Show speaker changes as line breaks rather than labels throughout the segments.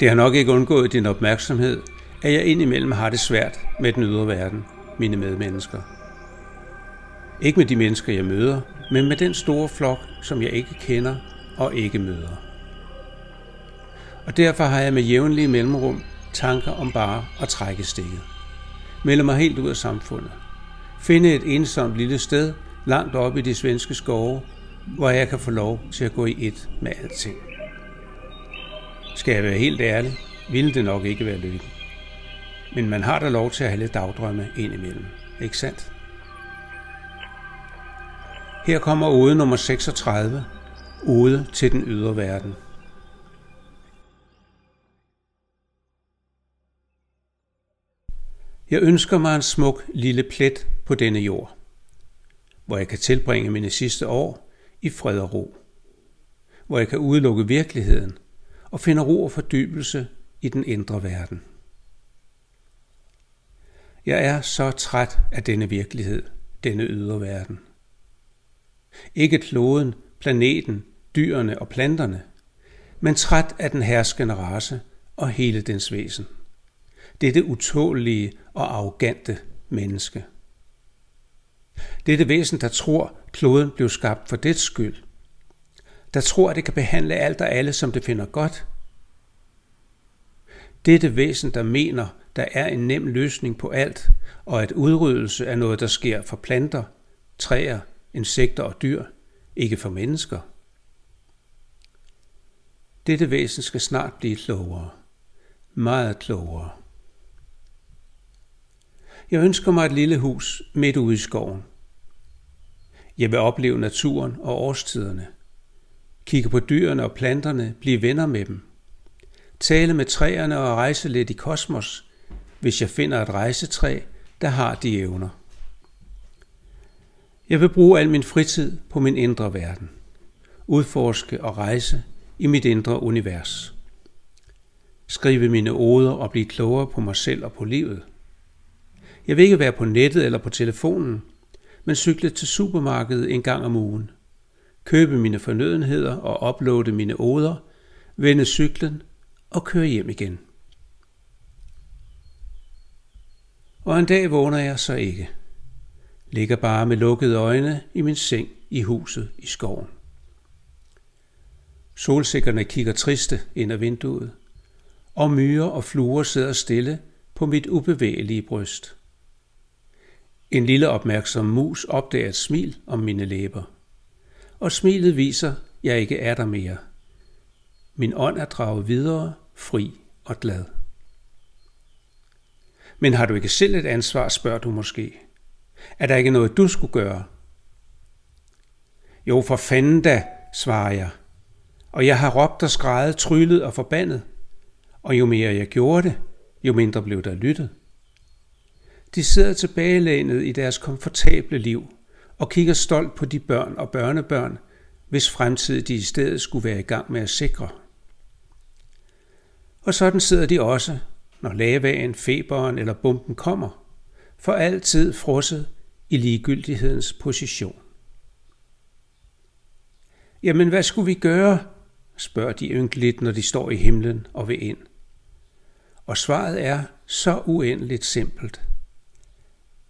Det har nok ikke undgået din opmærksomhed, at jeg indimellem har det svært med den ydre verden, mine medmennesker. Ikke med de mennesker, jeg møder, men med den store flok, som jeg ikke kender og ikke møder. Og derfor har jeg med jævnlige mellemrum tanker om bare at trække stikket. Melde mig helt ud af samfundet. Finde et ensomt lille sted langt oppe i de svenske skove, hvor jeg kan få lov til at gå i et med alting. Skal jeg være helt ærlig, ville det nok ikke være lykken. Men man har da lov til at have lidt dagdrømme indimellem, ikke sandt? Her kommer ode nummer 36, Ode til den ydre verden. Jeg ønsker mig en smuk lille plet på denne jord, hvor jeg kan tilbringe mine sidste år i fred og ro, hvor jeg kan udelukke virkeligheden og finde ro og fordybelse i den indre verden. Jeg er så træt af denne virkelighed, denne ydre verden. Ikke kloden, planeten, dyrene og planterne, men træt af den herskende race og hele dens væsen. Dette utålige og arrogante menneske. Dette væsen, der tror, kloden blev skabt for dets skyld. Der tror, at det kan behandle alt og alle, som det finder godt. Dette væsen, der mener, der er en nem løsning på alt, og at udryddelse er noget, der sker for planter, træer, insekter og dyr, ikke for mennesker. Dette væsen skal snart blive klogere. Meget klogere. Jeg ønsker mig et lille hus midt ude i skoven. Jeg vil opleve naturen og årstiderne. Kigge på dyrene og planterne, blive venner med dem. Tale med træerne og rejse lidt i kosmos, hvis jeg finder et rejsetræ, der har de evner. Jeg vil bruge al min fritid på min indre verden. Udforske og rejse i mit indre univers. Skrive mine oder og blive klogere på mig selv og på livet. Jeg vil ikke være på nettet eller på telefonen, men cykle til supermarkedet en gang om ugen. Købe mine fornødenheder og uploade mine oder, vende cyklen og køre hjem igen. Og en dag vågner jeg så ikke. Ligger bare med lukkede øjne i min seng i huset i skoven. Solsikkerne kigger triste ind ad vinduet, og myrer og fluer sidder stille på mit ubevægelige bryst. En lille opmærksom mus opdager et smil om mine læber, og smilet viser, at jeg ikke er der mere. Min ånd er draget videre, fri og glad. Men har du ikke selv et ansvar, spørger du måske. Er der ikke noget, du skulle gøre? Jo, for fanden da, svarer jeg. Og jeg har råbt og skrejet, tryllet og forbandet. Og jo mere jeg gjorde det, jo mindre blev der lyttet. De sidder tilbagelænet i deres komfortable liv og kigger stolt på de børn og børnebørn, hvis fremtid de i stedet skulle være i gang med at sikre. Og sådan sidder de også, når lavaen, feberen eller bomben kommer, for altid frosset i ligegyldighedens position. Jamen, hvad skulle vi gøre? spørger de ynkeligt, når de står i himlen og vil ind. Og svaret er så uendeligt simpelt.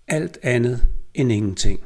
Alt andet end ingenting.